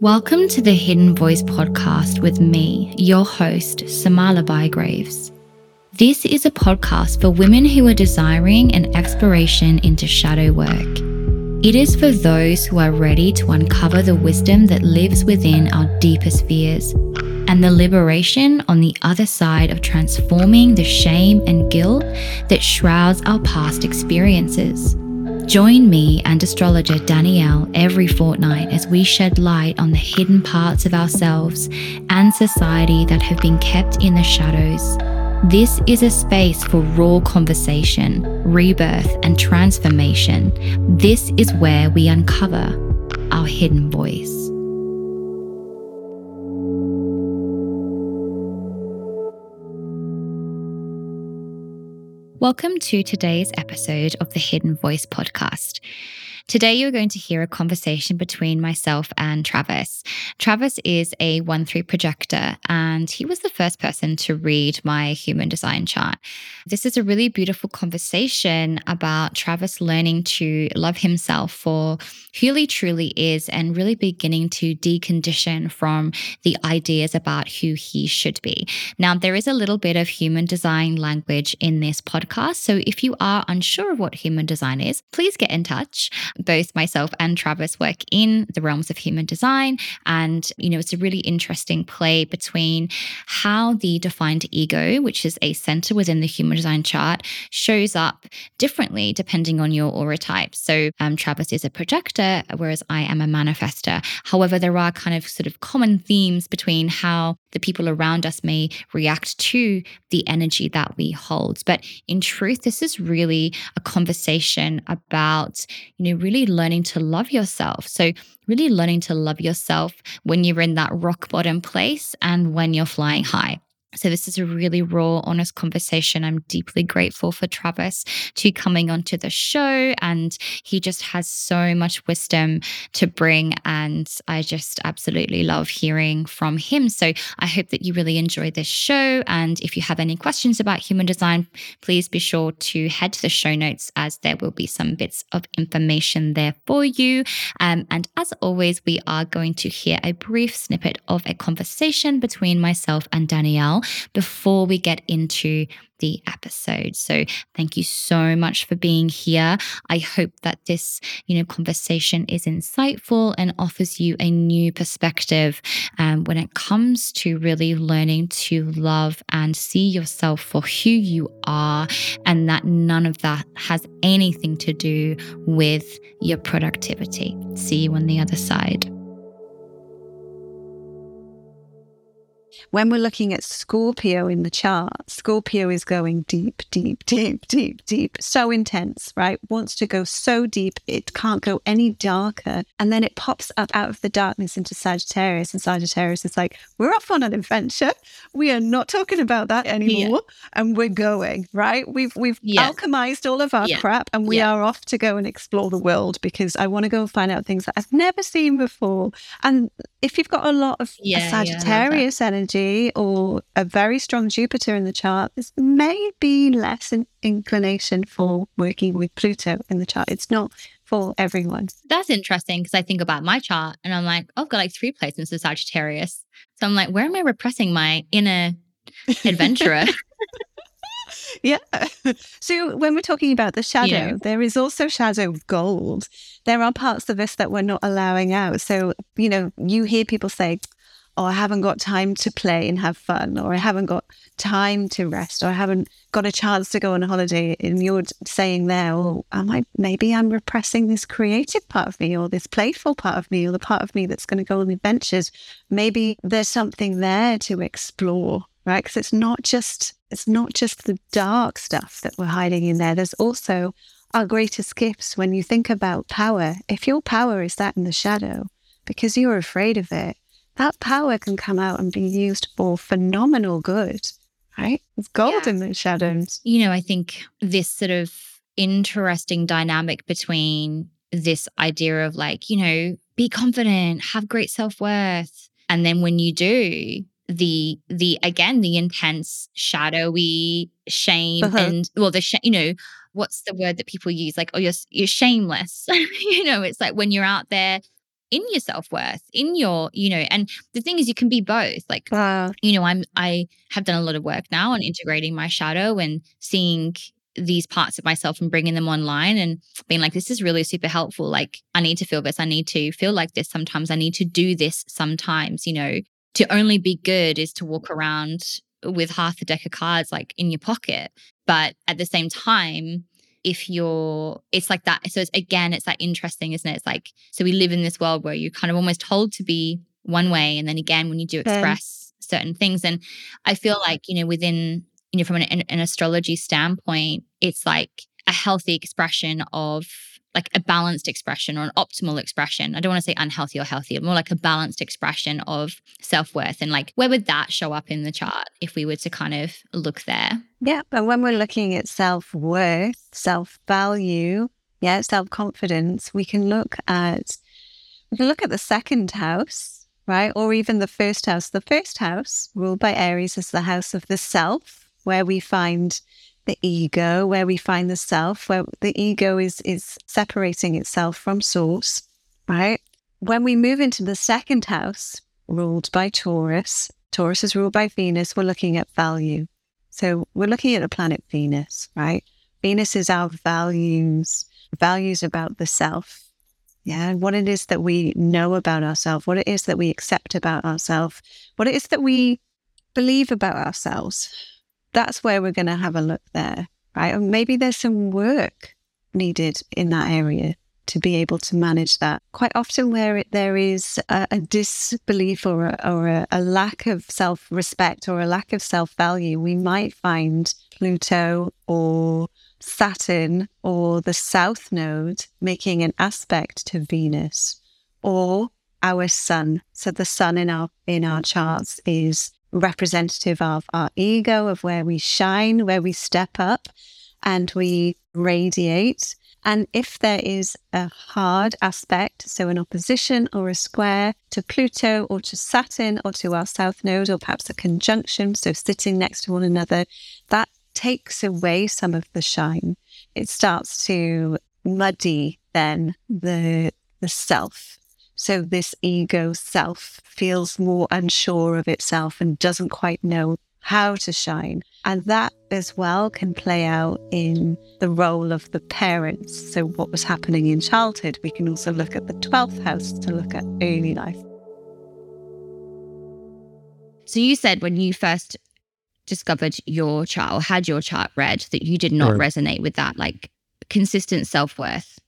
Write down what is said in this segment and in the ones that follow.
Welcome to the Hidden Voice podcast with me, your host, Samala Bygraves. This is a podcast for women who are desiring an exploration into shadow work. It is for those who are ready to uncover the wisdom that lives within our deepest fears and the liberation on the other side of transforming the shame and guilt that shrouds our past experiences. Join me and astrologer Danielle every fortnight as we shed light on the hidden parts of ourselves and society that have been kept in the shadows. This is a space for raw conversation, rebirth, and transformation. This is where we uncover our hidden voice. Welcome to today's episode of the Hidden Voice podcast. Today, you're going to hear a conversation between myself and Travis. Travis is a 1 3 projector, and he was the first person to read my human design chart. This is a really beautiful conversation about Travis learning to love himself for who he truly is and really beginning to decondition from the ideas about who he should be. Now, there is a little bit of human design language in this podcast. So if you are unsure of what human design is, please get in touch both myself and Travis work in the realms of human design. And, you know, it's a really interesting play between how the defined ego, which is a center within the human design chart, shows up differently depending on your aura type. So, um, Travis is a projector, whereas I am a manifester. However, there are kind of sort of common themes between how the people around us may react to the energy that we hold. But in truth, this is really a conversation about, you know, really learning to love yourself. So, really learning to love yourself when you're in that rock bottom place and when you're flying high. So, this is a really raw, honest conversation. I'm deeply grateful for Travis to coming onto the show. And he just has so much wisdom to bring. And I just absolutely love hearing from him. So, I hope that you really enjoy this show. And if you have any questions about human design, please be sure to head to the show notes as there will be some bits of information there for you. Um, and as always, we are going to hear a brief snippet of a conversation between myself and Danielle before we get into the episode. So thank you so much for being here. I hope that this, you know, conversation is insightful and offers you a new perspective um, when it comes to really learning to love and see yourself for who you are, and that none of that has anything to do with your productivity. See you on the other side. When we're looking at Scorpio in the chart, Scorpio is going deep, deep, deep, deep, deep, so intense, right? Wants to go so deep, it can't go any darker. And then it pops up out of the darkness into Sagittarius. And Sagittarius is like, we're off on an adventure. We are not talking about that anymore. Yeah. And we're going, right? We've we've yeah. alchemized all of our yeah. crap and we are off to go and explore the world because I want to go and find out things that I've never seen before. And if you've got a lot of Sagittarius energy, energy or a very strong Jupiter in the chart, there's maybe less an inclination for working with Pluto in the chart. It's not for everyone. That's interesting because I think about my chart and I'm like, oh, I've got like three placements of Sagittarius. So I'm like, where am I repressing my inner adventurer? yeah. So when we're talking about the shadow, yeah. there is also shadow gold. There are parts of us that we're not allowing out. So, you know, you hear people say, oh, I haven't got time to play and have fun, or I haven't got time to rest, or I haven't got a chance to go on a holiday. And you're saying there, oh, am I, maybe I'm repressing this creative part of me, or this playful part of me, or the part of me that's going to go on adventures. Maybe there's something there to explore, right? Because it's not just, it's not just the dark stuff that we're hiding in there. There's also our greatest gifts when you think about power. If your power is that in the shadow, because you're afraid of it, that power can come out and be used for phenomenal good, right? It's gold yeah. in the shadows. You know, I think this sort of interesting dynamic between this idea of like, you know, be confident, have great self-worth. And then when you do, the the again the intense shadowy shame uh-huh. and well the sh- you know what's the word that people use like oh you're you're shameless you know it's like when you're out there in your self-worth in your you know and the thing is you can be both like uh, you know i'm i have done a lot of work now on integrating my shadow and seeing these parts of myself and bringing them online and being like this is really super helpful like i need to feel this i need to feel like this sometimes i need to do this sometimes you know? To only be good is to walk around with half a deck of cards like in your pocket but at the same time if you're it's like that. So it's again it's like interesting isn't it? It's like so we live in this world where you're kind of almost told to be one way and then again when you do express certain things and i feel like you know within you know from an, an astrology standpoint it's like a healthy expression of like a balanced expression or an optimal expression. I don't want to say unhealthy or healthy, more like a balanced expression of self worth. And like, where would that show up in the chart if we were to kind of look there? Yeah. But when we're looking at self worth, self value, yeah, self confidence, we can look at, we can look at the second house, right? Or even the first house. The first house, ruled by Aries, is the house of the self, where we find the ego, where we find the self, where the ego is is separating itself from source, right? When we move into the second house, ruled by Taurus, Taurus is ruled by Venus, we're looking at value. So we're looking at the planet Venus, right? Venus is our values, values about the self. Yeah, what it is that we know about ourselves, what it is that we accept about ourselves, what it is that we believe about ourselves, that's where we're going to have a look there, right? And maybe there's some work needed in that area to be able to manage that. Quite often, where it, there is a, a disbelief or, a, or a, a lack of self respect or a lack of self value, we might find Pluto or Saturn or the South Node making an aspect to Venus or our Sun. So the Sun in our in our charts is representative of our ego, of where we shine, where we step up and we radiate. And if there is a hard aspect, so an opposition or a square to Pluto or to Saturn or to our south node, or perhaps a conjunction, so sitting next to one another, that takes away some of the shine. It starts to muddy then the the self so this ego self feels more unsure of itself and doesn't quite know how to shine. And that as well can play out in the role of the parents. So, what was happening in childhood, we can also look at the 12th house to look at early life. So, you said when you first discovered your chart or had your chart read that you did not right. resonate with that, like consistent self worth.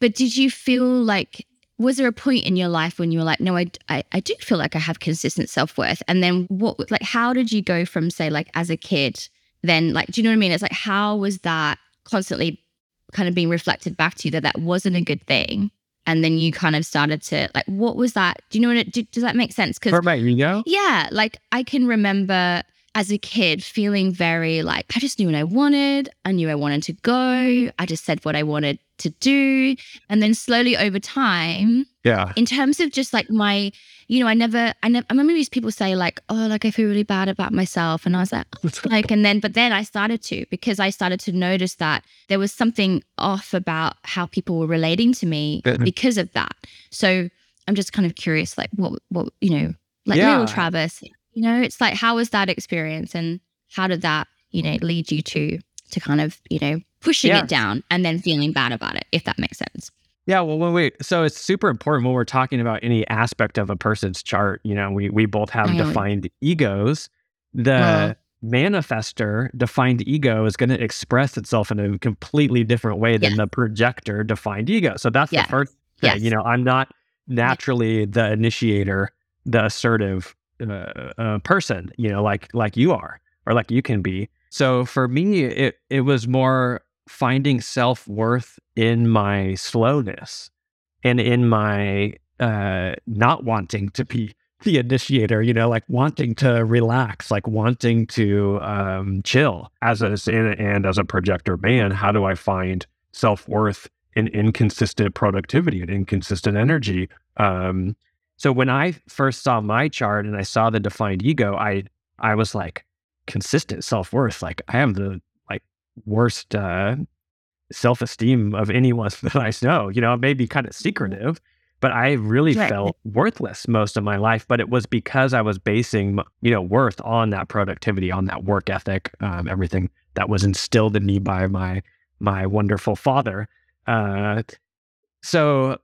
But did you feel like was there a point in your life when you were like, no, I, I, I do feel like I have consistent self worth? And then what, like, how did you go from, say, like as a kid, then, like, do you know what I mean? It's like, how was that constantly kind of being reflected back to you that that wasn't a good thing? And then you kind of started to, like, what was that? Do you know what it, do, does that make sense? Because, for my ego? Yeah. Like, I can remember as a kid feeling very like I just knew what I wanted. I knew I wanted to go. I just said what I wanted to do. And then slowly over time, yeah. In terms of just like my, you know, I never, I never, I remember these people say like, oh, like I feel really bad about myself. And I was like, oh, like, and then, but then I started to, because I started to notice that there was something off about how people were relating to me because of that. So I'm just kind of curious, like what, what, you know, like yeah. little Travis, you know, it's like, how was that experience and how did that, you know, lead you to, to kind of, you know, pushing yeah. it down and then feeling bad about it, if that makes sense. Yeah, well, when we so it's super important when we're talking about any aspect of a person's chart. You know, we we both have defined egos. The uh, manifester defined ego is going to express itself in a completely different way than yeah. the projector defined ego. So that's yeah. the first thing. Yes. You know, I'm not naturally the initiator, the assertive uh, uh, person, you know, like like you are or like you can be. So for me, it it was more finding self worth in my slowness and in my uh, not wanting to be the initiator, you know, like wanting to relax, like wanting to um, chill. As a and as a projector man, how do I find self worth in inconsistent productivity and inconsistent energy? Um, so when I first saw my chart and I saw the defined ego, I I was like consistent self worth. Like I have the like worst uh, self esteem of anyone that I know. You know, it may be kind of secretive, but I really right. felt worthless most of my life. But it was because I was basing, you know, worth on that productivity, on that work ethic, um, everything that was instilled in me by my my wonderful father. Uh, so,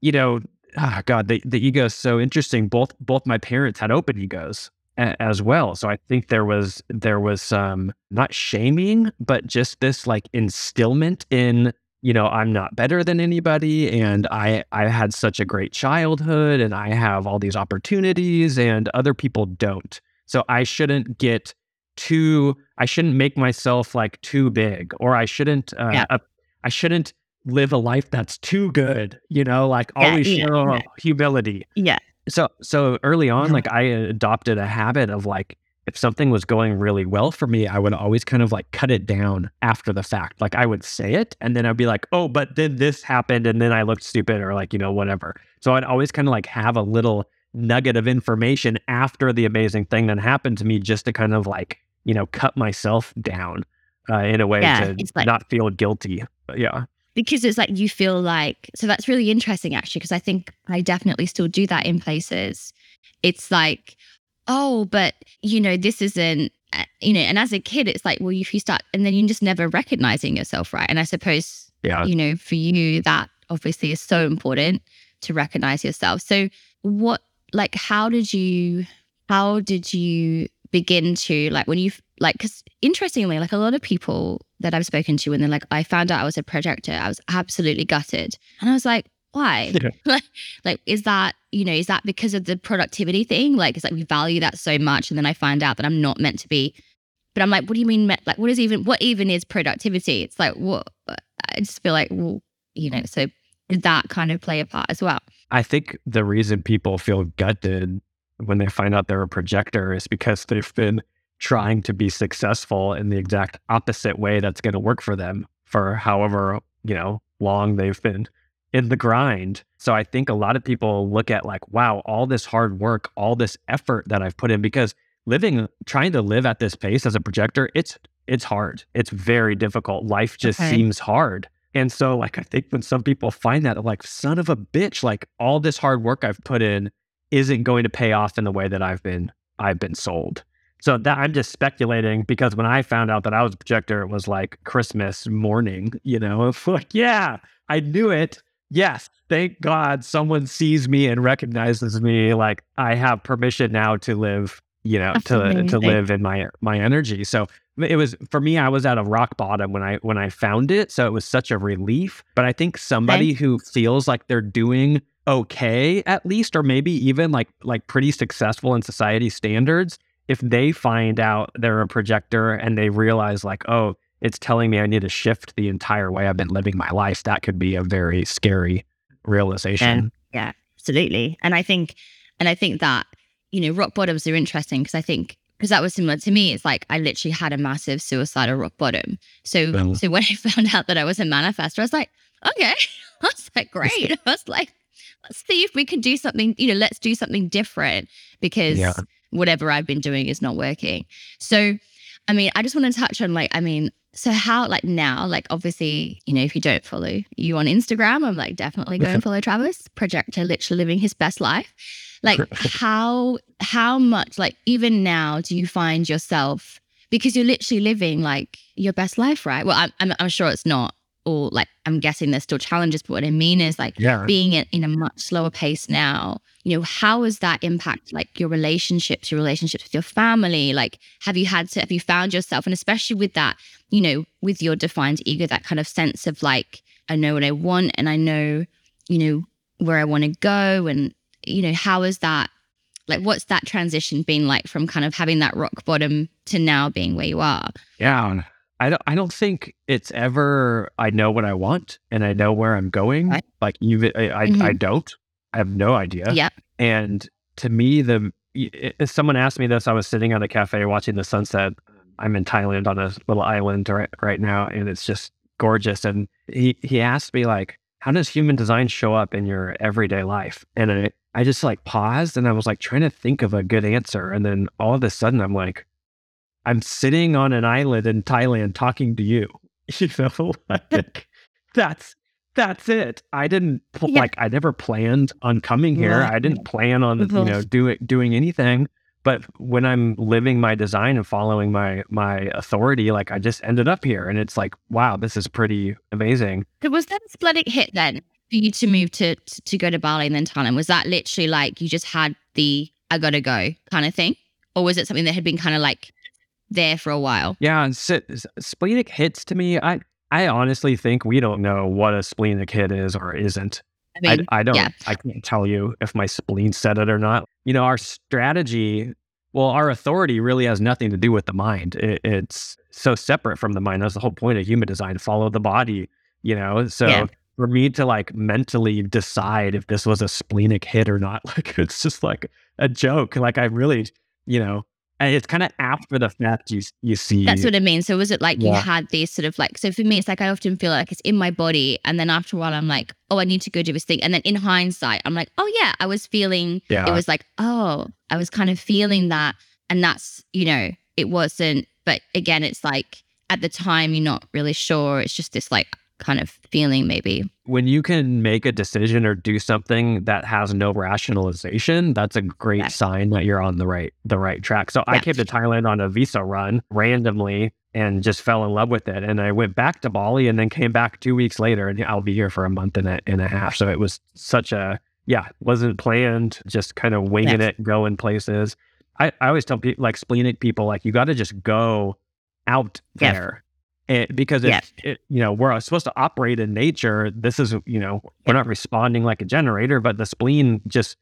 you know, oh God, the the ego is so interesting. Both both my parents had open egos a, as well, so I think there was there was some not shaming, but just this like instillment in you know i'm not better than anybody and i i had such a great childhood and i have all these opportunities and other people don't so i shouldn't get too i shouldn't make myself like too big or i shouldn't uh, yeah. uh, i shouldn't live a life that's too good you know like yeah, always yeah, show humility yeah so so early on like i adopted a habit of like if something was going really well for me, I would always kind of like cut it down after the fact. Like I would say it and then I'd be like, oh, but then this happened and then I looked stupid or like, you know, whatever. So I'd always kind of like have a little nugget of information after the amazing thing that happened to me just to kind of like, you know, cut myself down uh, in a way yeah, to like, not feel guilty. But yeah. Because it's like you feel like, so that's really interesting actually, because I think I definitely still do that in places. It's like, oh, but you know, this isn't, uh, you know, and as a kid, it's like, well, if you start, and then you're just never recognizing yourself, right? And I suppose, yeah. you know, for you, that obviously is so important to recognize yourself. So, what, like, how did you, how did you begin to, like, when you, like, because interestingly, like, a lot of people that I've spoken to, when they're like, I found out I was a projector, I was absolutely gutted. And I was like, why? Yeah. like, is that, you know, is that because of the productivity thing? Like, it's like we value that so much. And then I find out that I'm not meant to be. But I'm like, what do you mean? Like, what is even, what even is productivity? It's like, what? I just feel like, well, you know, so did that kind of play a part as well? I think the reason people feel gutted when they find out they're a projector is because they've been trying to be successful in the exact opposite way that's going to work for them for however, you know, long they've been in the grind. So I think a lot of people look at like, wow, all this hard work, all this effort that I've put in because living trying to live at this pace as a projector, it's it's hard. It's very difficult. Life just okay. seems hard. And so like I think when some people find that like son of a bitch, like all this hard work I've put in isn't going to pay off in the way that I've been I've been sold. So that I'm just speculating because when I found out that I was a projector, it was like Christmas morning, you know, like, yeah, I knew it yes, thank God someone sees me and recognizes me. Like I have permission now to live, you know, to to live in my my energy. So it was for me. I was at a rock bottom when I when I found it. So it was such a relief. But I think somebody who feels like they're doing okay at least, or maybe even like like pretty successful in society standards, if they find out they're a projector and they realize like, oh it's telling me I need to shift the entire way I've been living my life, that could be a very scary realization. And, yeah, absolutely. And I think, and I think that, you know, rock bottoms are interesting because I think, because that was similar to me. It's like I literally had a massive suicidal rock bottom. So, so when I found out that I was a manifestor, I was like, okay, that's like great. I was like, let's see if we can do something, you know, let's do something different because yeah. Whatever I've been doing is not working. So, I mean, I just want to touch on like, I mean, so how like now, like obviously, you know, if you don't follow you on Instagram, I'm like definitely go and follow Travis, projector literally living his best life. Like how how much like even now do you find yourself because you're literally living like your best life, right? Well, I'm I'm, I'm sure it's not all like I'm guessing there's still challenges, but what I mean is like yeah. being in, in a much slower pace now. You know, how has that impact like your relationships, your relationships with your family? Like, have you had to have you found yourself, and especially with that, you know, with your defined ego, that kind of sense of like I know what I want and I know, you know, where I want to go, and you know, how is that? Like, what's that transition been like from kind of having that rock bottom to now being where you are? Yeah, I don't I don't think it's ever I know what I want and I know where I'm going. Right. Like you I I, mm-hmm. I, don't. I have no idea. Yeah. And to me the if someone asked me this, I was sitting at a cafe watching the sunset. I'm in Thailand on a little island right, right now and it's just gorgeous and he he asked me like how does human design show up in your everyday life? And I, I just like paused and I was like trying to think of a good answer. And then all of a sudden I'm like, I'm sitting on an island in Thailand talking to you. You know, like that's that's it. I didn't yeah. like I never planned on coming here. I didn't plan on you know doing doing anything. But when I'm living my design and following my my authority, like I just ended up here, and it's like, wow, this is pretty amazing. So was that a splenic hit then for you to move to to go to Bali and then Thailand? Was that literally like you just had the I gotta go kind of thing, or was it something that had been kind of like there for a while? Yeah, splenic hits to me, I I honestly think we don't know what a splenic hit is or isn't. I, mean, I, I don't. Yeah. I can't tell you if my spleen said it or not. You know, our strategy, well, our authority really has nothing to do with the mind. It, it's so separate from the mind. That's the whole point of human design: follow the body. You know, so yeah. for me to like mentally decide if this was a splenic hit or not, like it's just like a joke. Like I really, you know, and it's kind of after the fact you you see. That's what I mean. So was it like yeah. you had this sort of like? So for me, it's like I often feel like it's in my body, and then after a while, I'm like, oh, I need to go do this thing, and then in hindsight, I'm like, oh yeah, I was feeling. Yeah. It was like, oh, I was kind of feeling that, and that's you know, it wasn't. But again, it's like at the time, you're not really sure. It's just this like kind of feeling maybe. When you can make a decision or do something that has no rationalization that's a great yeah. sign that you're on the right the right track. So yeah. i came to thailand on a visa run randomly and just fell in love with it. And i went back to bali and then came back two weeks later and i'll be here for a month and a, and a half. So it was such a yeah wasn't planned just kind of winging it going places. I, I always tell people like splenic people like you got to just go out there it, because if it, you know we're supposed to operate in nature, this is you know we're not responding like a generator, but the spleen just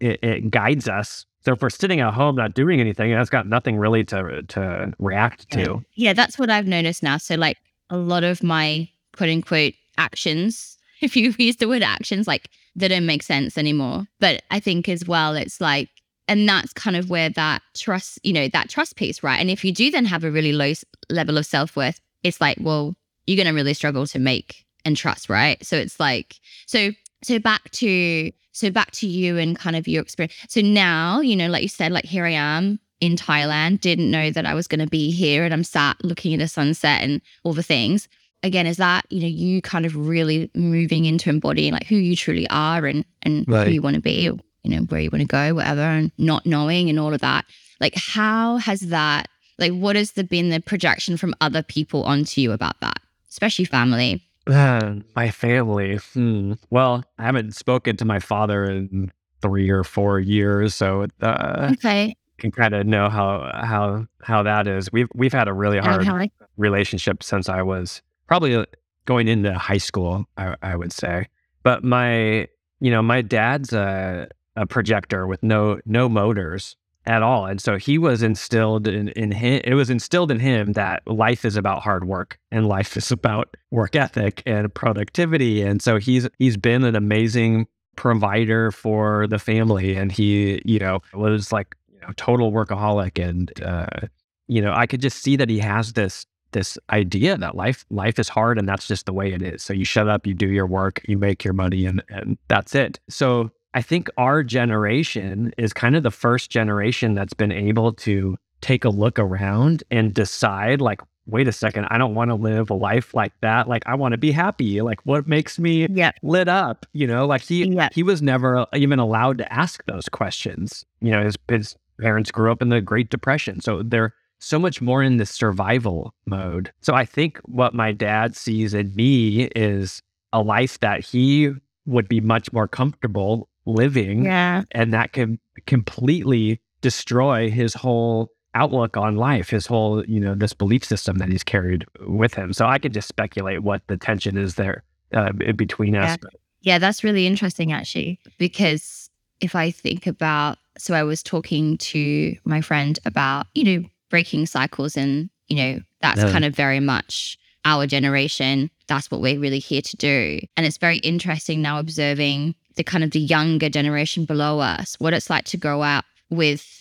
it, it guides us. So if we're sitting at home not doing anything, it's got nothing really to to react to. Yeah, that's what I've noticed now. So like a lot of my quote unquote actions, if you use the word actions, like they don't make sense anymore. But I think as well, it's like and that's kind of where that trust you know that trust piece right and if you do then have a really low level of self-worth it's like, well, you're going to really struggle to make and trust, right? So it's like, so, so back to, so back to you and kind of your experience. So now, you know, like you said, like here I am in Thailand, didn't know that I was going to be here and I'm sat looking at the sunset and all the things. Again, is that, you know, you kind of really moving into embodying like who you truly are and, and right. who you want to be, or, you know, where you want to go, whatever, and not knowing and all of that. Like, how has that like, what has the, been the projection from other people onto you about that, especially family? Uh, my family. Hmm. Well, I haven't spoken to my father in three or four years, so uh, okay, can kind of know how how how that is. We've we've had a really hard relationship since I was probably uh, going into high school. I, I would say, but my you know my dad's a, a projector with no no motors, at all. And so he was instilled in, in him, it was instilled in him that life is about hard work and life is about work ethic and productivity. And so he's he's been an amazing provider for the family. And he, you know, was like, you know, total workaholic. And uh, you know, I could just see that he has this this idea that life life is hard and that's just the way it is. So you shut up, you do your work, you make your money and and that's it. So I think our generation is kind of the first generation that's been able to take a look around and decide, like, wait a second, I don't want to live a life like that. Like, I want to be happy. Like, what makes me yeah. lit up? You know, like he yeah. he was never even allowed to ask those questions. You know, his his parents grew up in the Great Depression, so they're so much more in the survival mode. So I think what my dad sees in me is a life that he would be much more comfortable living. Yeah. And that can completely destroy his whole outlook on life, his whole, you know, this belief system that he's carried with him. So I could just speculate what the tension is there uh, between us. Yeah. yeah, that's really interesting, actually, because if I think about, so I was talking to my friend about, you know, breaking cycles and, you know, that's kind of very much our generation. That's what we're really here to do. And it's very interesting now observing the kind of the younger generation below us, what it's like to grow up with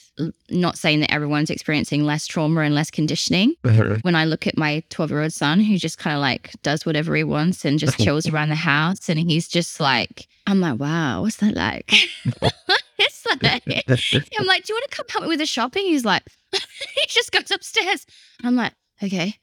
not saying that everyone's experiencing less trauma and less conditioning. Uh-huh. When I look at my 12 year old son, who just kind of like does whatever he wants and just chills around the house, and he's just like, I'm like, wow, what's that like? it's like, I'm like, do you want to come help me with the shopping? He's like, he just goes upstairs. I'm like, okay.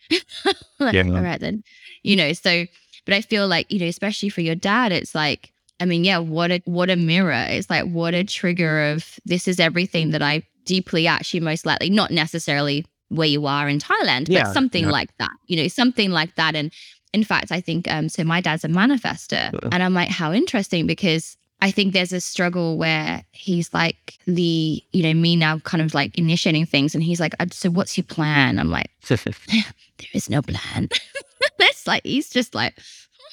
like, yeah. All right then. You know, so But I feel like, you know, especially for your dad, it's like, I mean, yeah, what a what a mirror. It's like what a trigger of this is everything that I deeply actually most likely, not necessarily where you are in Thailand, yeah, but something yeah. like that, you know, something like that. And in fact, I think um, so my dad's a manifester. And I'm like, how interesting because I think there's a struggle where he's like the, you know, me now kind of like initiating things. And he's like, uh, so what's your plan? I'm like, there is no plan. it's like, he's just like,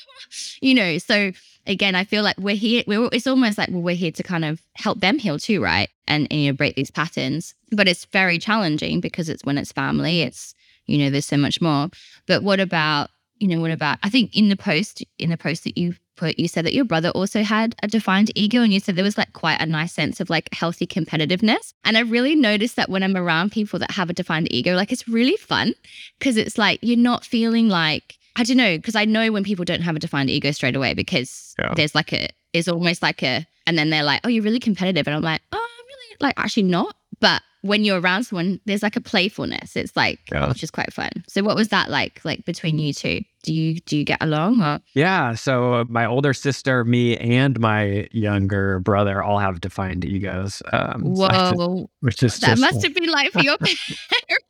you know, so again, I feel like we're here. We're, it's almost like well, we're here to kind of help them heal too, right? And, and you know, break these patterns. But it's very challenging because it's when it's family. It's you know, there's so much more. But what about you know, what about? I think in the post, in the post that you put, you said that your brother also had a defined ego, and you said there was like quite a nice sense of like healthy competitiveness. And I really noticed that when I'm around people that have a defined ego, like it's really fun because it's like you're not feeling like I don't know, because I know when people don't have a defined ego straight away because yeah. there's like a, it's almost like a, and then they're like, oh, you're really competitive. And I'm like, oh, I'm really, like, actually not. But when you're around someone, there's like a playfulness. It's like, yeah. which is quite fun. So what was that like, like between you two? Do you, do you get along or? Yeah. So uh, my older sister, me and my younger brother all have defined egos. Um, Whoa. So which is that must have been like for your parents.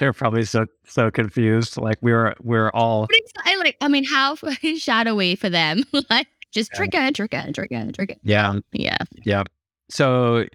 They're probably so so confused. Like we were we are all I like I mean how shadowy for them. like just trigger, trigger, trigger, trigger. Yeah. Yeah. Yeah. So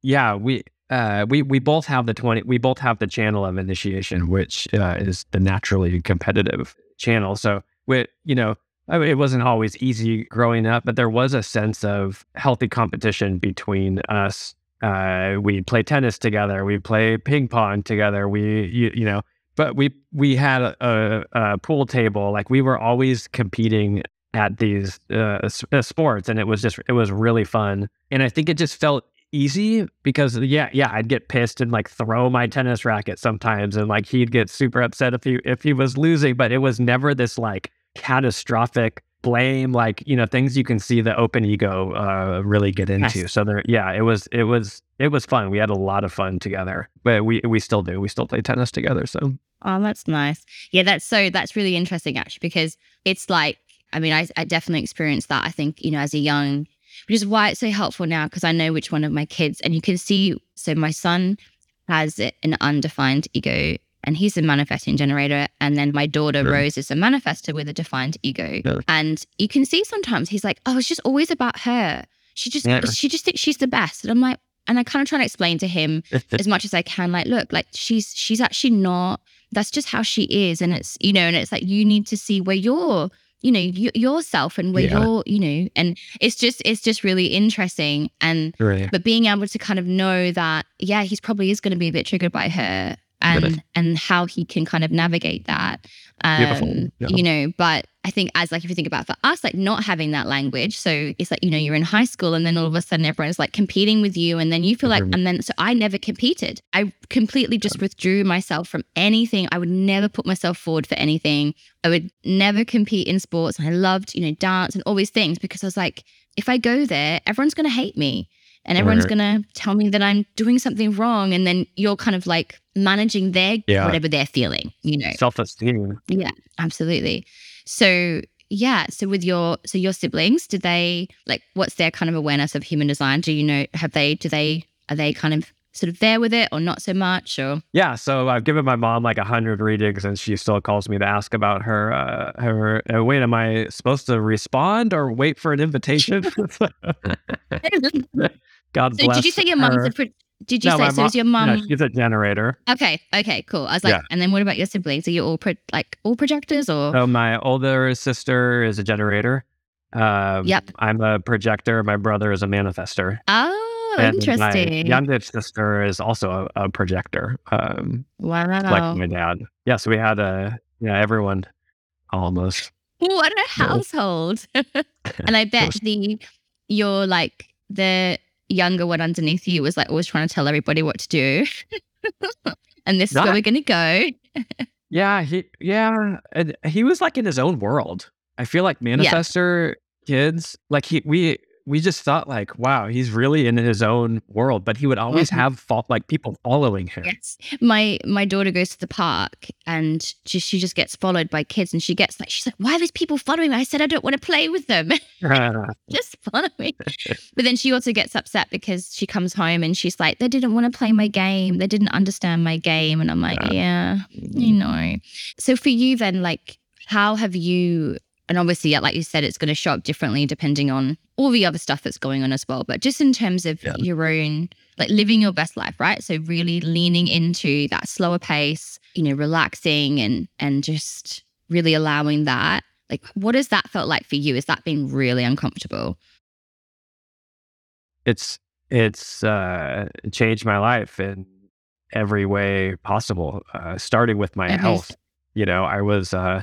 yeah, we uh we we both have the 20 we both have the channel of initiation which uh, is the naturally competitive channel. So with you know I mean, it wasn't always easy growing up, but there was a sense of healthy competition between us uh, we play tennis together. We play ping pong together. We, you, you know, but we we had a, a, pool table. Like we were always competing at these uh, uh, sports, and it was just it was really fun. And I think it just felt easy because yeah, yeah, I'd get pissed and like throw my tennis racket sometimes, and like he'd get super upset if he if he was losing. But it was never this like catastrophic blame, like you know things you can see the open ego uh, really get into. Yes. So there, yeah, it was it was it was fun. We had a lot of fun together, but we we still do. We still play tennis together. So oh, that's nice. Yeah, that's so that's really interesting actually because it's like I mean I, I definitely experienced that. I think you know as a young, which is why it's so helpful now because I know which one of my kids and you can see. So my son has an undefined ego and he's a manifesting generator. And then my daughter sure. Rose is a manifester with a defined ego. And you can see sometimes he's like, "Oh, it's just always about her. She just yeah. she just thinks she's the best." And I'm like, and I kind of try to explain to him as much as I can, like, look, like she's she's actually not. That's just how she is, and it's you know, and it's like you need to see where you're you know y- yourself and where yeah. you're you know and it's just it's just really interesting and right. but being able to kind of know that yeah he's probably is going to be a bit triggered by her and and how he can kind of navigate that. Um, yeah. You know, but I think as like if you think about for us, like not having that language, so it's like you know you're in high school and then all of a sudden everyone's like competing with you, and then you feel like, and then so I never competed. I completely just withdrew myself from anything. I would never put myself forward for anything. I would never compete in sports. I loved you know dance and all these things because I was like, if I go there, everyone's gonna hate me and everyone's right. going to tell me that I'm doing something wrong. And then you're kind of like managing their yeah. whatever they're feeling, you know. Self esteem. Yeah, absolutely. So yeah. So with your so your siblings, did they like what's their kind of awareness of human design? Do you know have they do they are they kind of sort of there with it or not so much or? Yeah so i've given my mom like a hundred readings and she still calls me to ask about her uh her uh, wait am i supposed to respond or wait for an invitation? God so bless did you say your mom's a pro- did you no, say so mom, is your mom she's a generator. Okay okay cool. I was like yeah. and then what about your siblings? Are you all pro- like all projectors or? So my older sister is a generator. Um, yep. I'm a projector my brother is a manifester. Oh and interesting. My youngest sister is also a, a projector. Um, wow. Like my dad. Yeah, so we had a, yeah, everyone almost. What a household. and I bet the, you're like the younger one underneath you was like always trying to tell everybody what to do. and this is Not, where we're going to go. yeah. He, yeah. And he was like in his own world. I feel like manifester yeah. kids, like he, we, we just thought like, wow, he's really in his own world, but he would always mm-hmm. have fault like people following him. Yes. My my daughter goes to the park and she, she just gets followed by kids and she gets like she's like, why are these people following me? I said I don't want to play with them. just follow me. but then she also gets upset because she comes home and she's like, they didn't want to play my game. They didn't understand my game. And I'm like, yeah, you know. So for you then, like, how have you and obviously, yeah, like you said, it's going to show up differently depending on all the other stuff that's going on as well. But just in terms of yeah. your own, like living your best life, right? So really leaning into that slower pace, you know, relaxing and and just really allowing that. Like, what has that felt like for you? Is that been really uncomfortable? It's it's uh, changed my life in every way possible. Uh, starting with my health. You know, I was. Uh,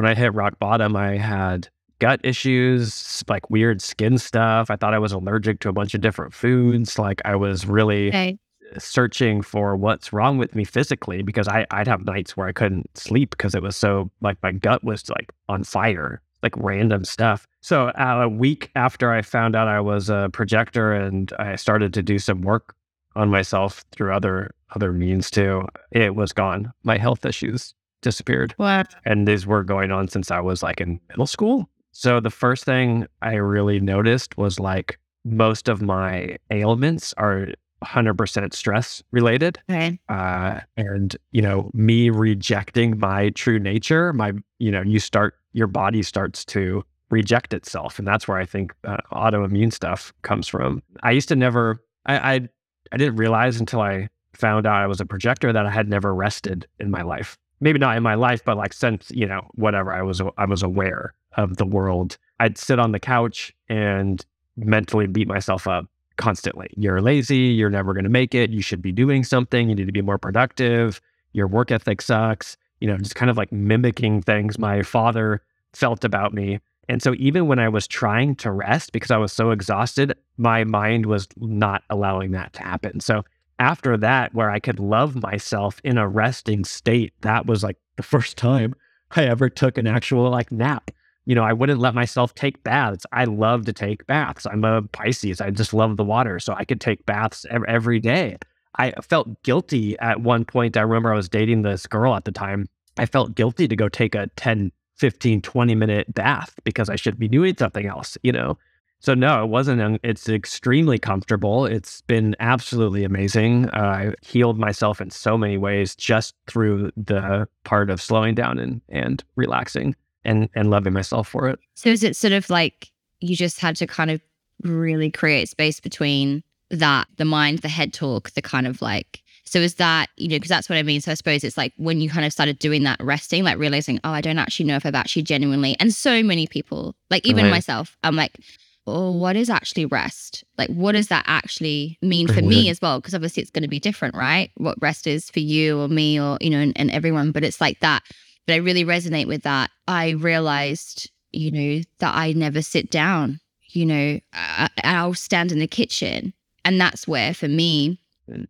when I hit rock bottom, I had gut issues, like weird skin stuff. I thought I was allergic to a bunch of different foods. Like I was really okay. searching for what's wrong with me physically because I, I'd have nights where I couldn't sleep because it was so like my gut was like on fire, like random stuff. So uh, a week after I found out I was a projector and I started to do some work on myself through other other means too, it was gone. My health issues disappeared. What? And these were going on since I was like in middle school. So the first thing I really noticed was like most of my ailments are 100% stress related. Okay. Uh, and, you know, me rejecting my true nature, my, you know, you start, your body starts to reject itself. And that's where I think uh, autoimmune stuff comes from. I used to never, I, I, I didn't realize until I found out I was a projector that I had never rested in my life maybe not in my life, but like since, you know, whatever, I was I was aware of the world. I'd sit on the couch and mentally beat myself up constantly. You're lazy, you're never going to make it, you should be doing something, you need to be more productive, your work ethic sucks, you know, just kind of like mimicking things my father felt about me. And so even when I was trying to rest because I was so exhausted, my mind was not allowing that to happen. So after that, where I could love myself in a resting state, that was like the first time I ever took an actual like nap. You know, I wouldn't let myself take baths. I love to take baths. I'm a Pisces. I just love the water. So I could take baths every day. I felt guilty at one point. I remember I was dating this girl at the time. I felt guilty to go take a 10, 15, 20 minute bath because I should be doing something else, you know? So no, it wasn't. It's extremely comfortable. It's been absolutely amazing. Uh, I healed myself in so many ways just through the part of slowing down and and relaxing and and loving myself for it. So is it sort of like you just had to kind of really create space between that, the mind, the head talk, the kind of like so is that, you know, because that's what I mean. So I suppose it's like when you kind of started doing that resting, like realizing, oh, I don't actually know if I've actually genuinely, and so many people, like even right. myself, I'm like, oh, what is actually rest? Like, what does that actually mean for me as well? Because obviously it's going to be different, right? What rest is for you or me or, you know, and, and everyone. But it's like that. But I really resonate with that. I realized, you know, that I never sit down, you know, I, I'll stand in the kitchen. And that's where, for me,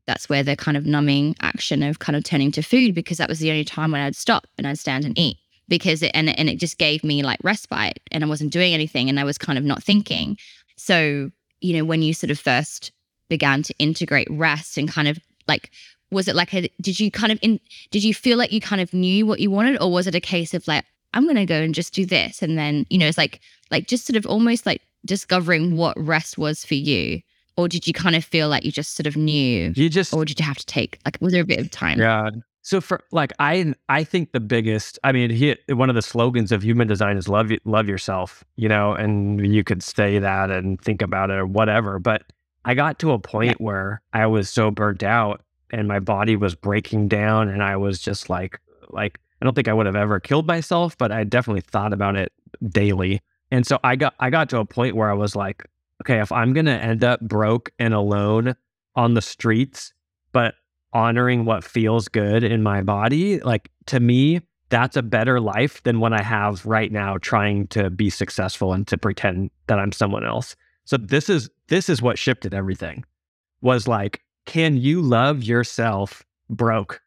that's where the kind of numbing action of kind of turning to food because that was the only time when I'd stop and I'd stand and eat because it and, and it just gave me like respite and I wasn't doing anything and I was kind of not thinking. So, you know, when you sort of first began to integrate rest and kind of like was it like a did you kind of in did you feel like you kind of knew what you wanted or was it a case of like I'm going to go and just do this and then, you know, it's like like just sort of almost like discovering what rest was for you? Or did you kind of feel like you just sort of knew? You just or did you have to take like was there a bit of time? Yeah so for like I I think the biggest I mean he, one of the slogans of human design is love love yourself, you know, and you could say that and think about it or whatever, but I got to a point where I was so burnt out and my body was breaking down and I was just like like I don't think I would have ever killed myself, but I definitely thought about it daily. And so I got I got to a point where I was like, okay, if I'm going to end up broke and alone on the streets, but honoring what feels good in my body, like to me, that's a better life than what I have right now trying to be successful and to pretend that I'm someone else. So this is this is what shifted everything. Was like, can you love yourself broke?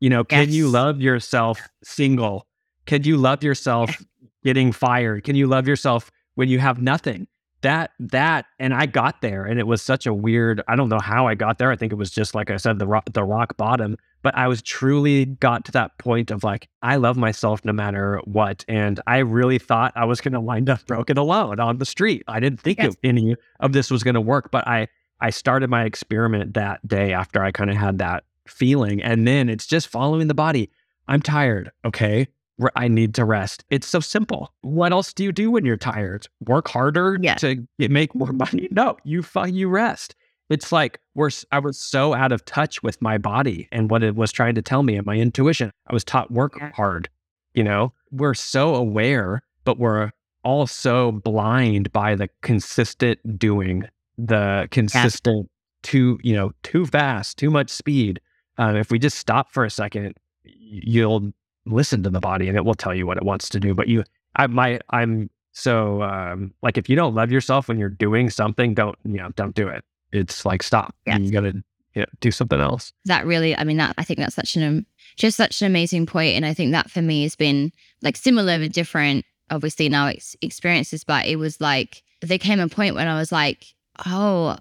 You know, can yes. you love yourself single? Can you love yourself getting fired? Can you love yourself when you have nothing? That that and I got there and it was such a weird I don't know how I got there I think it was just like I said the rock, the rock bottom but I was truly got to that point of like I love myself no matter what and I really thought I was going to wind up broken alone on the street. I didn't think yes. any of this was going to work but I I started my experiment that day after I kind of had that feeling and then it's just following the body. I'm tired okay I need to rest. It's so simple. What else do you do when you're tired? Work harder yeah. to get, make more money? No, you you rest. It's like we're I was so out of touch with my body and what it was trying to tell me and my intuition. I was taught work yeah. hard. You know, we're so aware, but we're all so blind by the consistent doing, the consistent yeah. too you know too fast, too much speed. Um, if we just stop for a second, you'll listen to the body and it will tell you what it wants to do. But you, I my, I'm so um, like if you don't love yourself when you're doing something, don't you know, don't do it. It's like stop. Yes. You gotta you know, do something else. That really, I mean, that I think that's such an just such an amazing point, and I think that for me has been like similar but different. Obviously, now ex- experiences, but it was like there came a point when I was like, oh,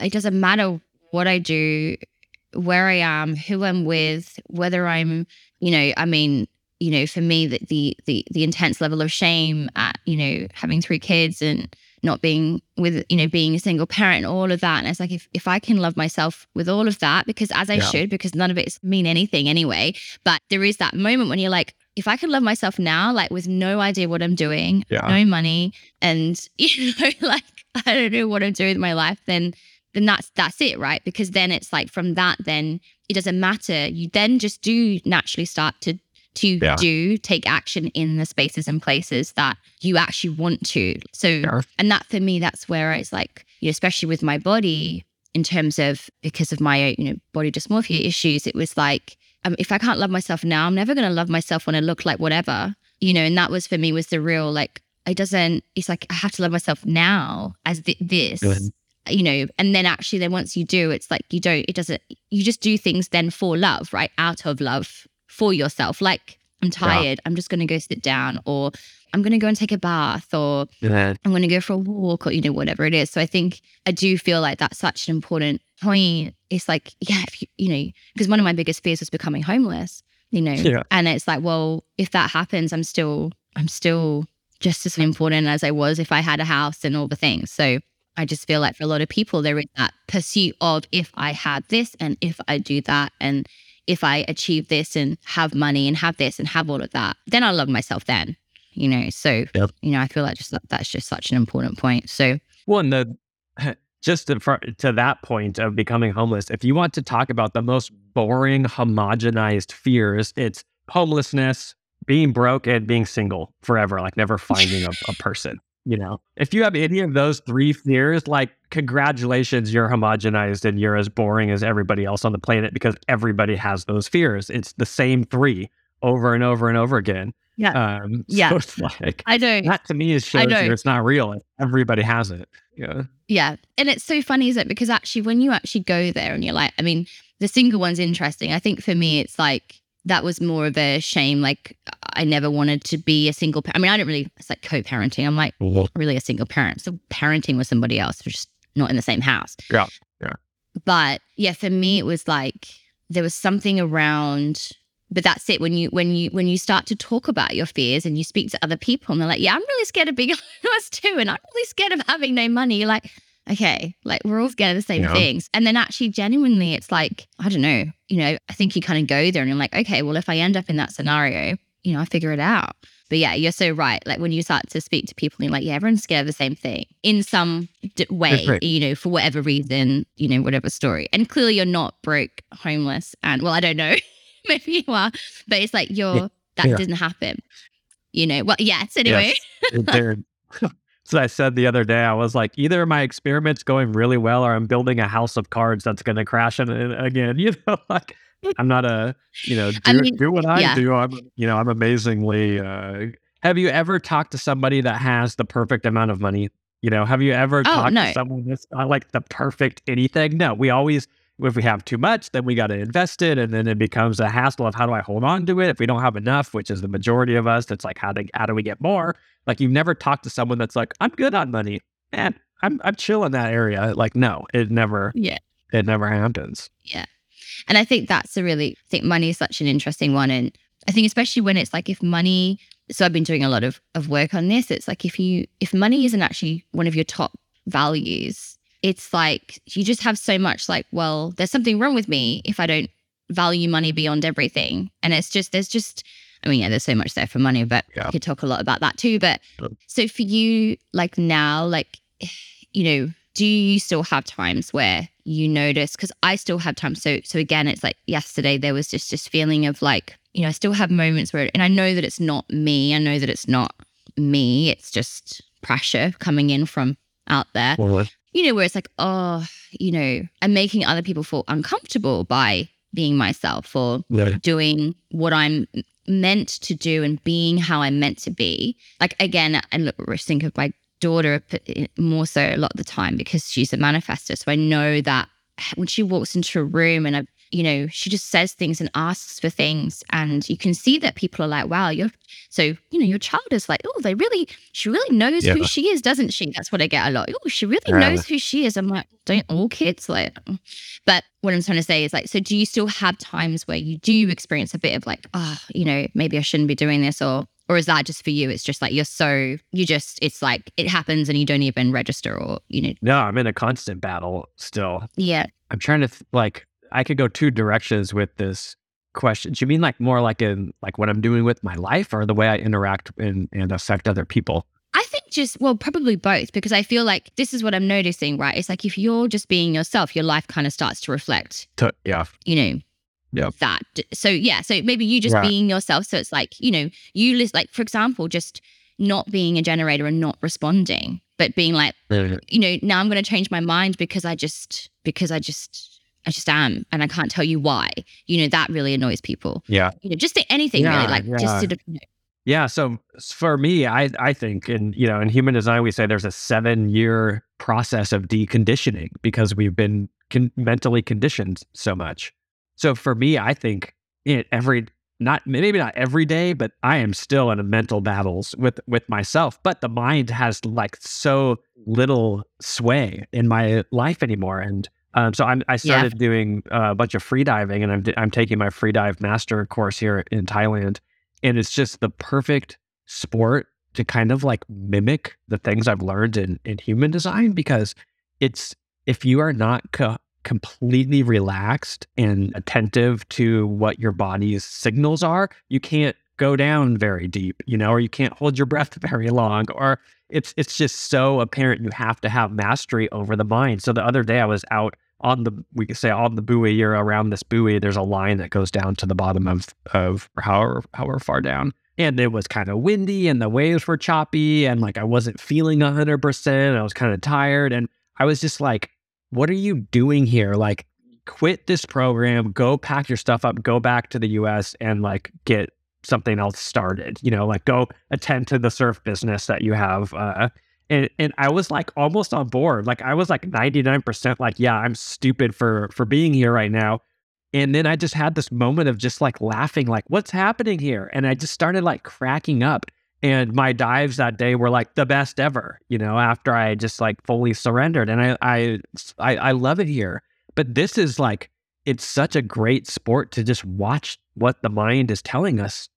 it doesn't matter what I do, where I am, who I'm with, whether I'm you know, I mean, you know, for me, that the the the intense level of shame at you know having three kids and not being with you know being a single parent and all of that and it's like if, if i can love myself with all of that because as i yeah. should because none of it mean anything anyway but there is that moment when you're like if i can love myself now like with no idea what i'm doing yeah. no money and you know like i don't know what i'm doing with my life then then that's that's it right? Because then it's like from that then it doesn't matter. You then just do naturally start to to yeah. do take action in the spaces and places that you actually want to. So yeah. and that for me that's where it's like you know, especially with my body in terms of because of my you know body dysmorphia issues it was like um, if i can't love myself now i'm never going to love myself when i look like whatever you know? And that was for me was the real like it doesn't it's like i have to love myself now as th- this you know, and then actually, then once you do, it's like you don't, it doesn't, you just do things then for love, right? Out of love for yourself. Like, I'm tired. Yeah. I'm just going to go sit down, or I'm going to go and take a bath, or yeah. I'm going to go for a walk, or, you know, whatever it is. So I think I do feel like that's such an important point. It's like, yeah, if you, you know, because one of my biggest fears was becoming homeless, you know, yeah. and it's like, well, if that happens, I'm still, I'm still just as important as I was if I had a house and all the things. So I just feel like for a lot of people, there is that pursuit of if I had this and if I do that and if I achieve this and have money and have this and have all of that, then I love myself then, you know? So, yep. you know, I feel like just that's just such an important point. So, well, and the, just to, to that point of becoming homeless, if you want to talk about the most boring, homogenized fears, it's homelessness, being broke, and being single forever, like never finding a, a person you know if you have any of those three fears like congratulations you're homogenized and you're as boring as everybody else on the planet because everybody has those fears. It's the same three over and over and over again. Yeah. Um yeah. so like i don't that to me is shows you it's not real. Everybody has it. Yeah. Yeah. And it's so funny is it? Because actually when you actually go there and you're like i mean the single one's interesting. I think for me it's like that was more of a shame. Like I never wanted to be a single parent. I mean, I didn't really, it's like co-parenting. I'm like mm-hmm. really a single parent. So parenting with somebody else, just not in the same house. Yeah. Yeah. But yeah, for me, it was like, there was something around, but that's it. When you, when you, when you start to talk about your fears and you speak to other people and they're like, yeah, I'm really scared of being homeless too. And I'm really scared of having no money. You're like, okay, like we're all scared of the same yeah. things. And then actually, genuinely, it's like, I don't know, you know, I think you kind of go there and you're like, okay, well, if I end up in that scenario, you know, I figure it out. But yeah, you're so right. Like when you start to speak to people, you're like, yeah, everyone's scared of the same thing in some d- way, right. you know, for whatever reason, you know, whatever story. And clearly you're not broke, homeless. And well, I don't know, maybe you are, but it's like you're, yeah. that yeah. didn't happen, you know. Well, yes, anyway. Yes. So I said the other day, I was like, either my experiment's going really well or I'm building a house of cards that's going to crash in, again. You know, like I'm not a, you know, do, I mean, do what I yeah. do. I'm, you know, I'm amazingly. Uh, have you ever talked to somebody that has the perfect amount of money? You know, have you ever oh, talked no. to someone that's not like the perfect anything? No, we always if we have too much, then we got to invest it, and then it becomes a hassle of how do I hold on to it? If we don't have enough, which is the majority of us, That's like how do how do we get more? Like you've never talked to someone that's like, I'm good on money, man. I'm I'm chill in that area. Like, no, it never. Yeah. It never happens. Yeah. And I think that's a really I think money is such an interesting one. And I think especially when it's like if money so I've been doing a lot of, of work on this. It's like if you if money isn't actually one of your top values, it's like you just have so much like, well, there's something wrong with me if I don't value money beyond everything. And it's just there's just I mean, yeah, there's so much there for money, but yeah. we could talk a lot about that too. But so for you, like now, like, you know, do you still have times where you notice? Because I still have times. So, so again, it's like yesterday there was just this feeling of like, you know, I still have moments where, and I know that it's not me. I know that it's not me. It's just pressure coming in from out there. You know, where it's like, oh, you know, I'm making other people feel uncomfortable by being myself or yeah. doing what I'm meant to do and being how I'm meant to be. Like again, I look, think of my daughter more so a lot of the time because she's a manifester. So I know that when she walks into a room and I, you know, she just says things and asks for things, and you can see that people are like, "Wow, you're so you know, your child is like, oh, they really, she really knows yeah. who she is, doesn't she?" That's what I get a lot. Oh, she really yeah. knows who she is. I'm like, don't all kids like? But what I'm trying to say is like, so do you still have times where you do experience a bit of like, oh, you know, maybe I shouldn't be doing this, or or is that just for you? It's just like you're so you just it's like it happens and you don't even register or you know. No, I'm in a constant battle still. Yeah. I'm trying to th- like I could go two directions with this question. Do you mean like more like in like what I'm doing with my life or the way I interact and, and affect other people? I think just well, probably both, because I feel like this is what I'm noticing, right? It's like if you're just being yourself, your life kind of starts to reflect. To, yeah. You know, yeah. that. So yeah, so maybe you just being yourself. So it's like, you know, you list like, for example, just not being a generator and not responding, but being like, you know, now I'm gonna change my mind because I just because I just I just am, and I can't tell you why. You know that really annoys people. Yeah, you know, just anything yeah, really, like yeah. just sort of. You know. Yeah, so for me, I I think in you know in human design we say there's a seven year process of deconditioning because we've been con- mentally conditioned so much. So for me, I think it every not maybe not every day, but I am still in a mental battles with with myself. But the mind has like so little sway in my life anymore, and um, so I'm, I started yeah. doing a bunch of free diving, and I'm I'm taking my free dive master course here in Thailand, and it's just the perfect sport to kind of like mimic the things I've learned in in human design because it's if you are not co- completely relaxed and attentive to what your body's signals are, you can't go down very deep, you know, or you can't hold your breath very long, or it's it's just so apparent you have to have mastery over the mind. So the other day I was out on the we could say on the buoy, you're around this buoy, there's a line that goes down to the bottom of of however however far down. And it was kind of windy and the waves were choppy and like I wasn't feeling hundred percent. I was kind of tired. And I was just like, what are you doing here? Like, quit this program, go pack your stuff up, go back to the US and like get something else started, you know, like go attend to the surf business that you have. Uh, and, and I was like almost on board. Like I was like 99% like, yeah, I'm stupid for for being here right now. And then I just had this moment of just like laughing, like, what's happening here? And I just started like cracking up. And my dives that day were like the best ever, you know, after I just like fully surrendered. And I, I, I, I love it here. But this is like, it's such a great sport to just watch what the mind is telling us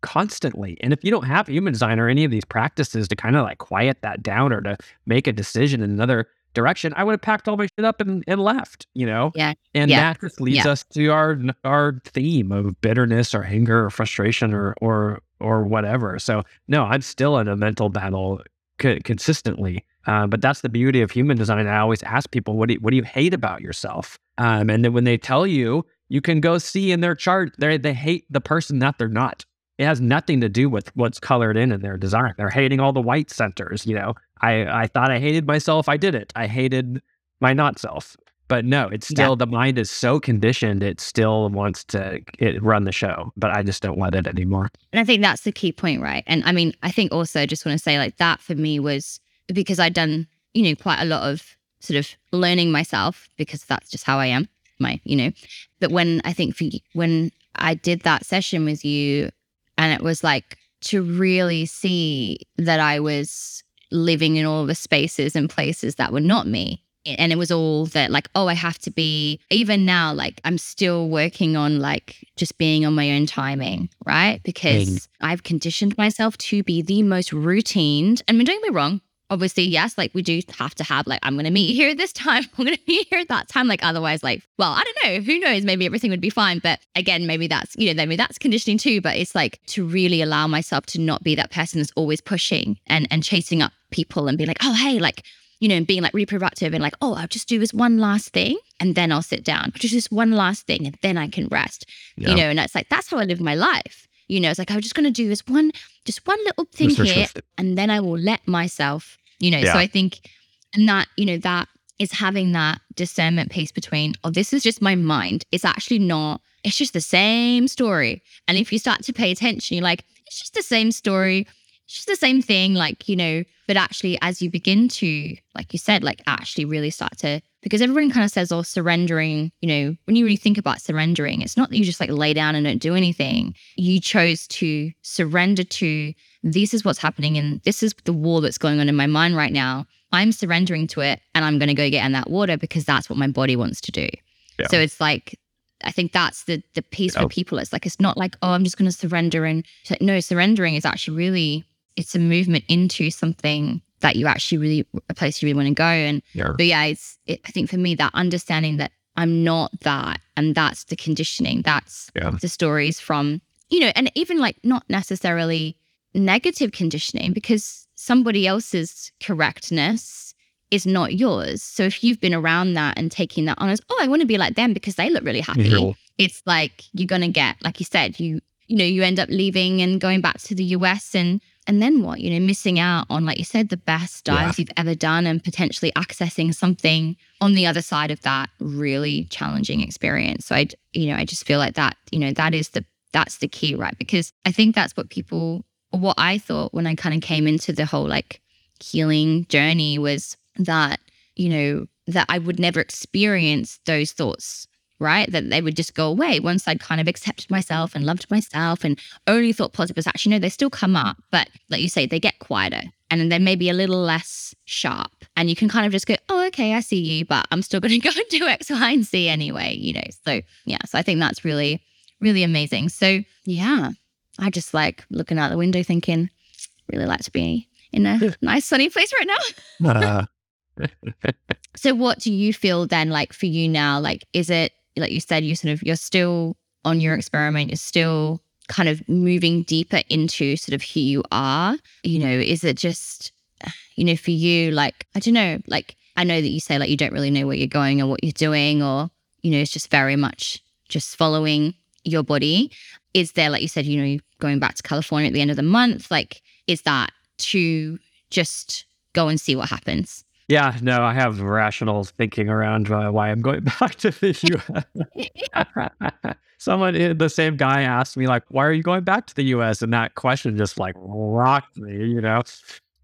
constantly. And if you don't have human design or any of these practices to kind of like quiet that down or to make a decision in another direction, I would have packed all my shit up and, and left, you know? Yeah. And yeah. that just leads yeah. us to our our theme of bitterness or anger or frustration or or or whatever. So no, I'm still in a mental battle co- consistently. Uh, but that's the beauty of human design. I always ask people, what do you, what do you hate about yourself? Um, and then when they tell you, you can go see in their chart they they hate the person that they're not. It has nothing to do with what's colored in in their design. They're hating all the white centers. You know, I I thought I hated myself. I did it. I hated my not self. But no, it's still yeah. the mind is so conditioned. It still wants to it, run the show, but I just don't want it anymore. And I think that's the key point, right? And I mean, I think also just want to say like that for me was because I'd done you know quite a lot of sort of learning myself because that's just how I am. My you know, but when I think for when I did that session with you and it was like to really see that I was living in all the spaces and places that were not me and it was all that like oh i have to be even now like i'm still working on like just being on my own timing right because mm. i've conditioned myself to be the most routined and don't get me wrong obviously yes like we do have to have like i'm gonna meet you here this time i'm gonna be here at that time like otherwise like well i don't know who knows maybe everything would be fine but again maybe that's you know maybe that's conditioning too but it's like to really allow myself to not be that person that's always pushing and and chasing up people and be like oh hey like you know, and being like reproductive and like, oh, I'll just do this one last thing and then I'll sit down. Just this one last thing and then I can rest. Yeah. You know, and it's like that's how I live my life. You know, it's like I'm just gonna do this one, just one little thing here, and then I will let myself, you know. Yeah. So I think and that, you know, that is having that discernment piece between, oh, this is just my mind. It's actually not, it's just the same story. And if you start to pay attention, you're like, it's just the same story it's just the same thing, like, you know, but actually, as you begin to, like you said, like actually really start to, because everyone kind of says, oh, surrendering, you know, when you really think about surrendering, it's not that you just like lay down and don't do anything. You chose to surrender to this is what's happening and this is the war that's going on in my mind right now. I'm surrendering to it and I'm going to go get in that water because that's what my body wants to do. Yeah. So it's like I think that's the the piece for people. It's like it's not like oh I'm just going to surrender and no surrendering is actually really it's a movement into something that you actually really a place you really want to go. And yeah. but yeah, it's it, I think for me that understanding that I'm not that, and that's the conditioning. That's yeah. the stories from you know, and even like not necessarily negative conditioning because somebody else's correctness is not yours. So if you've been around that and taking that on as, oh, I want to be like them because they look really happy, yeah. it's like you're gonna get, like you said, you you know, you end up leaving and going back to the US and and then what? You know, missing out on, like you said, the best dives yeah. you've ever done and potentially accessing something on the other side of that really challenging experience. So I, you know, I just feel like that, you know, that is the, that's the key, right? Because I think that's what people, what I thought when I kind of came into the whole like healing journey was that, you know, that I would never experience those thoughts right? That they would just go away once I'd kind of accepted myself and loved myself and only thought positive. Actually, no, they still come up, but like you say, they get quieter and then they're maybe a little less sharp. And you can kind of just go, oh, okay, I see you, but I'm still going to go and do X, Y, and Z anyway, you know? So, yeah, so I think that's really, really amazing. So, yeah, I just like looking out the window thinking, really like to be in a nice sunny place right now. so what do you feel then like for you now like is it like you said, you sort of you're still on your experiment, you're still kind of moving deeper into sort of who you are. You know, is it just, you know, for you, like, I don't know, like I know that you say like you don't really know where you're going or what you're doing, or, you know, it's just very much just following your body. Is there, like you said, you know, going back to California at the end of the month, like, is that to just go and see what happens? Yeah, no, I have rational thinking around uh, why I'm going back to the US. Someone, eh, the same guy asked me, like, why are you going back to the US? And that question just like rocked me, you know?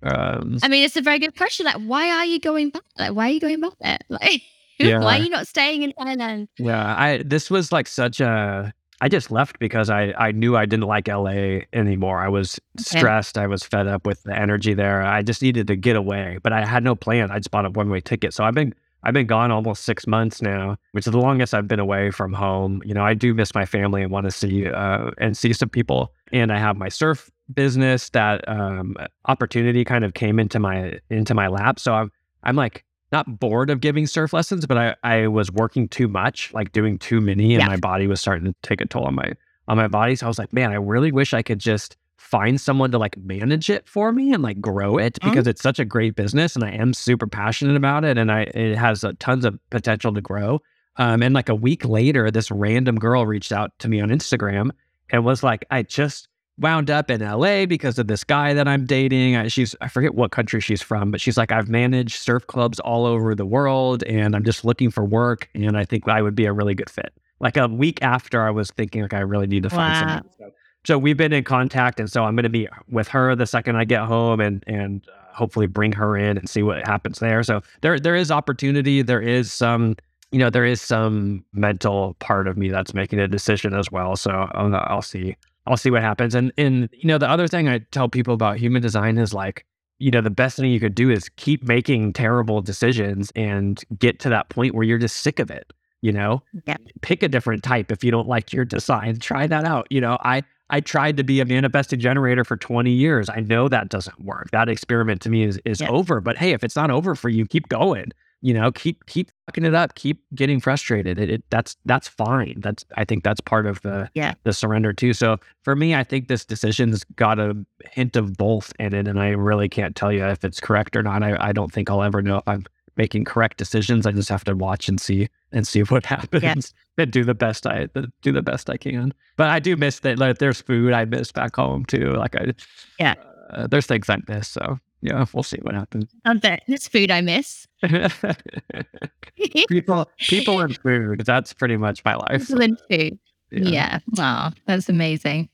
Um, I mean, it's a very good question. Like, why are you going back? Like, why are you going back there? Like, yeah. why are you not staying in Thailand? Yeah, I, this was like such a, I just left because I, I knew I didn't like LA anymore. I was stressed. I was fed up with the energy there. I just needed to get away, but I had no plan. I just bought a one way ticket. So I've been I've been gone almost six months now, which is the longest I've been away from home. You know, I do miss my family and want to see uh, and see some people. And I have my surf business. That um, opportunity kind of came into my into my lap. So I'm I'm like not bored of giving surf lessons, but I, I was working too much, like doing too many, and yeah. my body was starting to take a toll on my on my body. So I was like, man, I really wish I could just find someone to like manage it for me and like grow it mm-hmm. because mm-hmm. it's such a great business and I am super passionate about it and I it has a, tons of potential to grow. Um, and like a week later, this random girl reached out to me on Instagram and was like, I just wound up in LA because of this guy that I'm dating. I, she's I forget what country she's from, but she's like I've managed surf clubs all over the world and I'm just looking for work and I think I would be a really good fit. Like a week after I was thinking like I really need to find wow. someone. So, so, we've been in contact and so I'm going to be with her the second I get home and and uh, hopefully bring her in and see what happens there. So there there is opportunity, there is some you know, there is some mental part of me that's making a decision as well. So I'll, I'll see I'll see what happens. And and you know, the other thing I tell people about human design is like you know, the best thing you could do is keep making terrible decisions and get to that point where you're just sick of it. You know, yeah. pick a different type if you don't like your design. Try that out. You know, I I tried to be a manifesting generator for 20 years. I know that doesn't work. That experiment to me is is yeah. over. But hey, if it's not over for you, keep going. You know, keep keep fucking it up. Keep getting frustrated. It, it, that's that's fine. That's I think that's part of the yeah. the surrender too. So for me, I think this decision's got a hint of both in it, and I really can't tell you if it's correct or not. I, I don't think I'll ever know if I'm making correct decisions. I just have to watch and see and see what happens yeah. and do the best I do the best I can. But I do miss that. Like, there's food I miss back home too. Like I, yeah, uh, there's things I miss. So yeah, we'll see what happens. Oh, there's food I miss. people, people and food. That's pretty much my life. People and food. Yeah. yeah. Wow, that's amazing.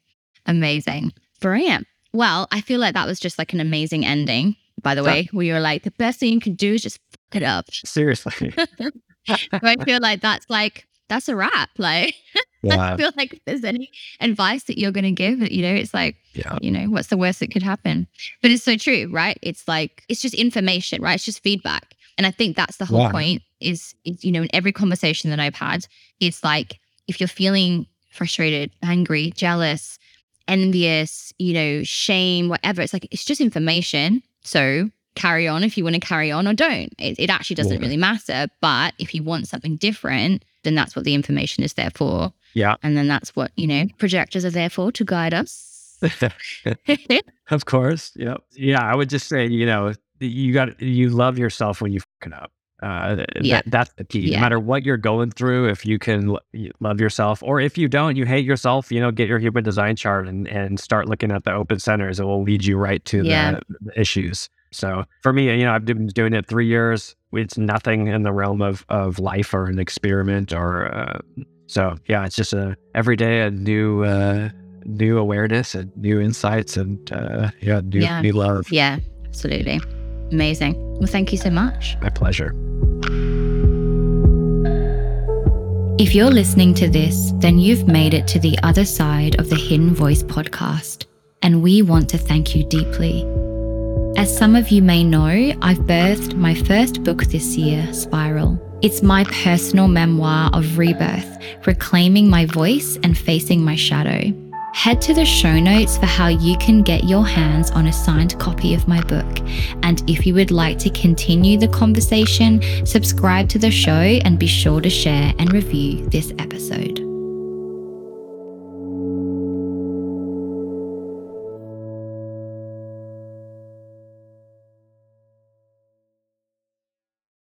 Amazing. Brilliant. Well, I feel like that was just like an amazing ending. By the way, where you're like, the best thing you can do is just fuck it up. Seriously. I feel like that's like that's a wrap. Like yeah. I feel like if there's any advice that you're gonna give, you know, it's like, yeah. you know, what's the worst that could happen? But it's so true, right? It's like it's just information, right? It's just feedback. And I think that's the whole yeah. point is, is, you know, in every conversation that I've had, it's like if you're feeling frustrated, angry, jealous, envious, you know, shame, whatever, it's like it's just information. So carry on if you want to carry on or don't. It, it actually doesn't yeah. really matter. But if you want something different, then that's what the information is there for. Yeah. And then that's what, you know, projectors are there for to guide us. of course. Yep. Yeah. I would just say, you know, you got, you love yourself when you fucking up. Uh, yeah. That, that's the key. Yeah. No matter what you're going through, if you can love yourself, or if you don't, you hate yourself, you know, get your human design chart and, and start looking at the open centers. It will lead you right to yeah. the, the issues. So for me, you know, I've been doing it three years. It's nothing in the realm of of life or an experiment or uh, so. Yeah, it's just a every day a new uh, new awareness and new insights and uh, yeah, new yeah. new love. Yeah, absolutely, amazing. Well, thank you so much. My pleasure. If you're listening to this, then you've made it to the other side of the Hidden Voice podcast, and we want to thank you deeply. As some of you may know, I've birthed my first book this year, Spiral. It's my personal memoir of rebirth, reclaiming my voice and facing my shadow. Head to the show notes for how you can get your hands on a signed copy of my book. And if you would like to continue the conversation, subscribe to the show and be sure to share and review this episode.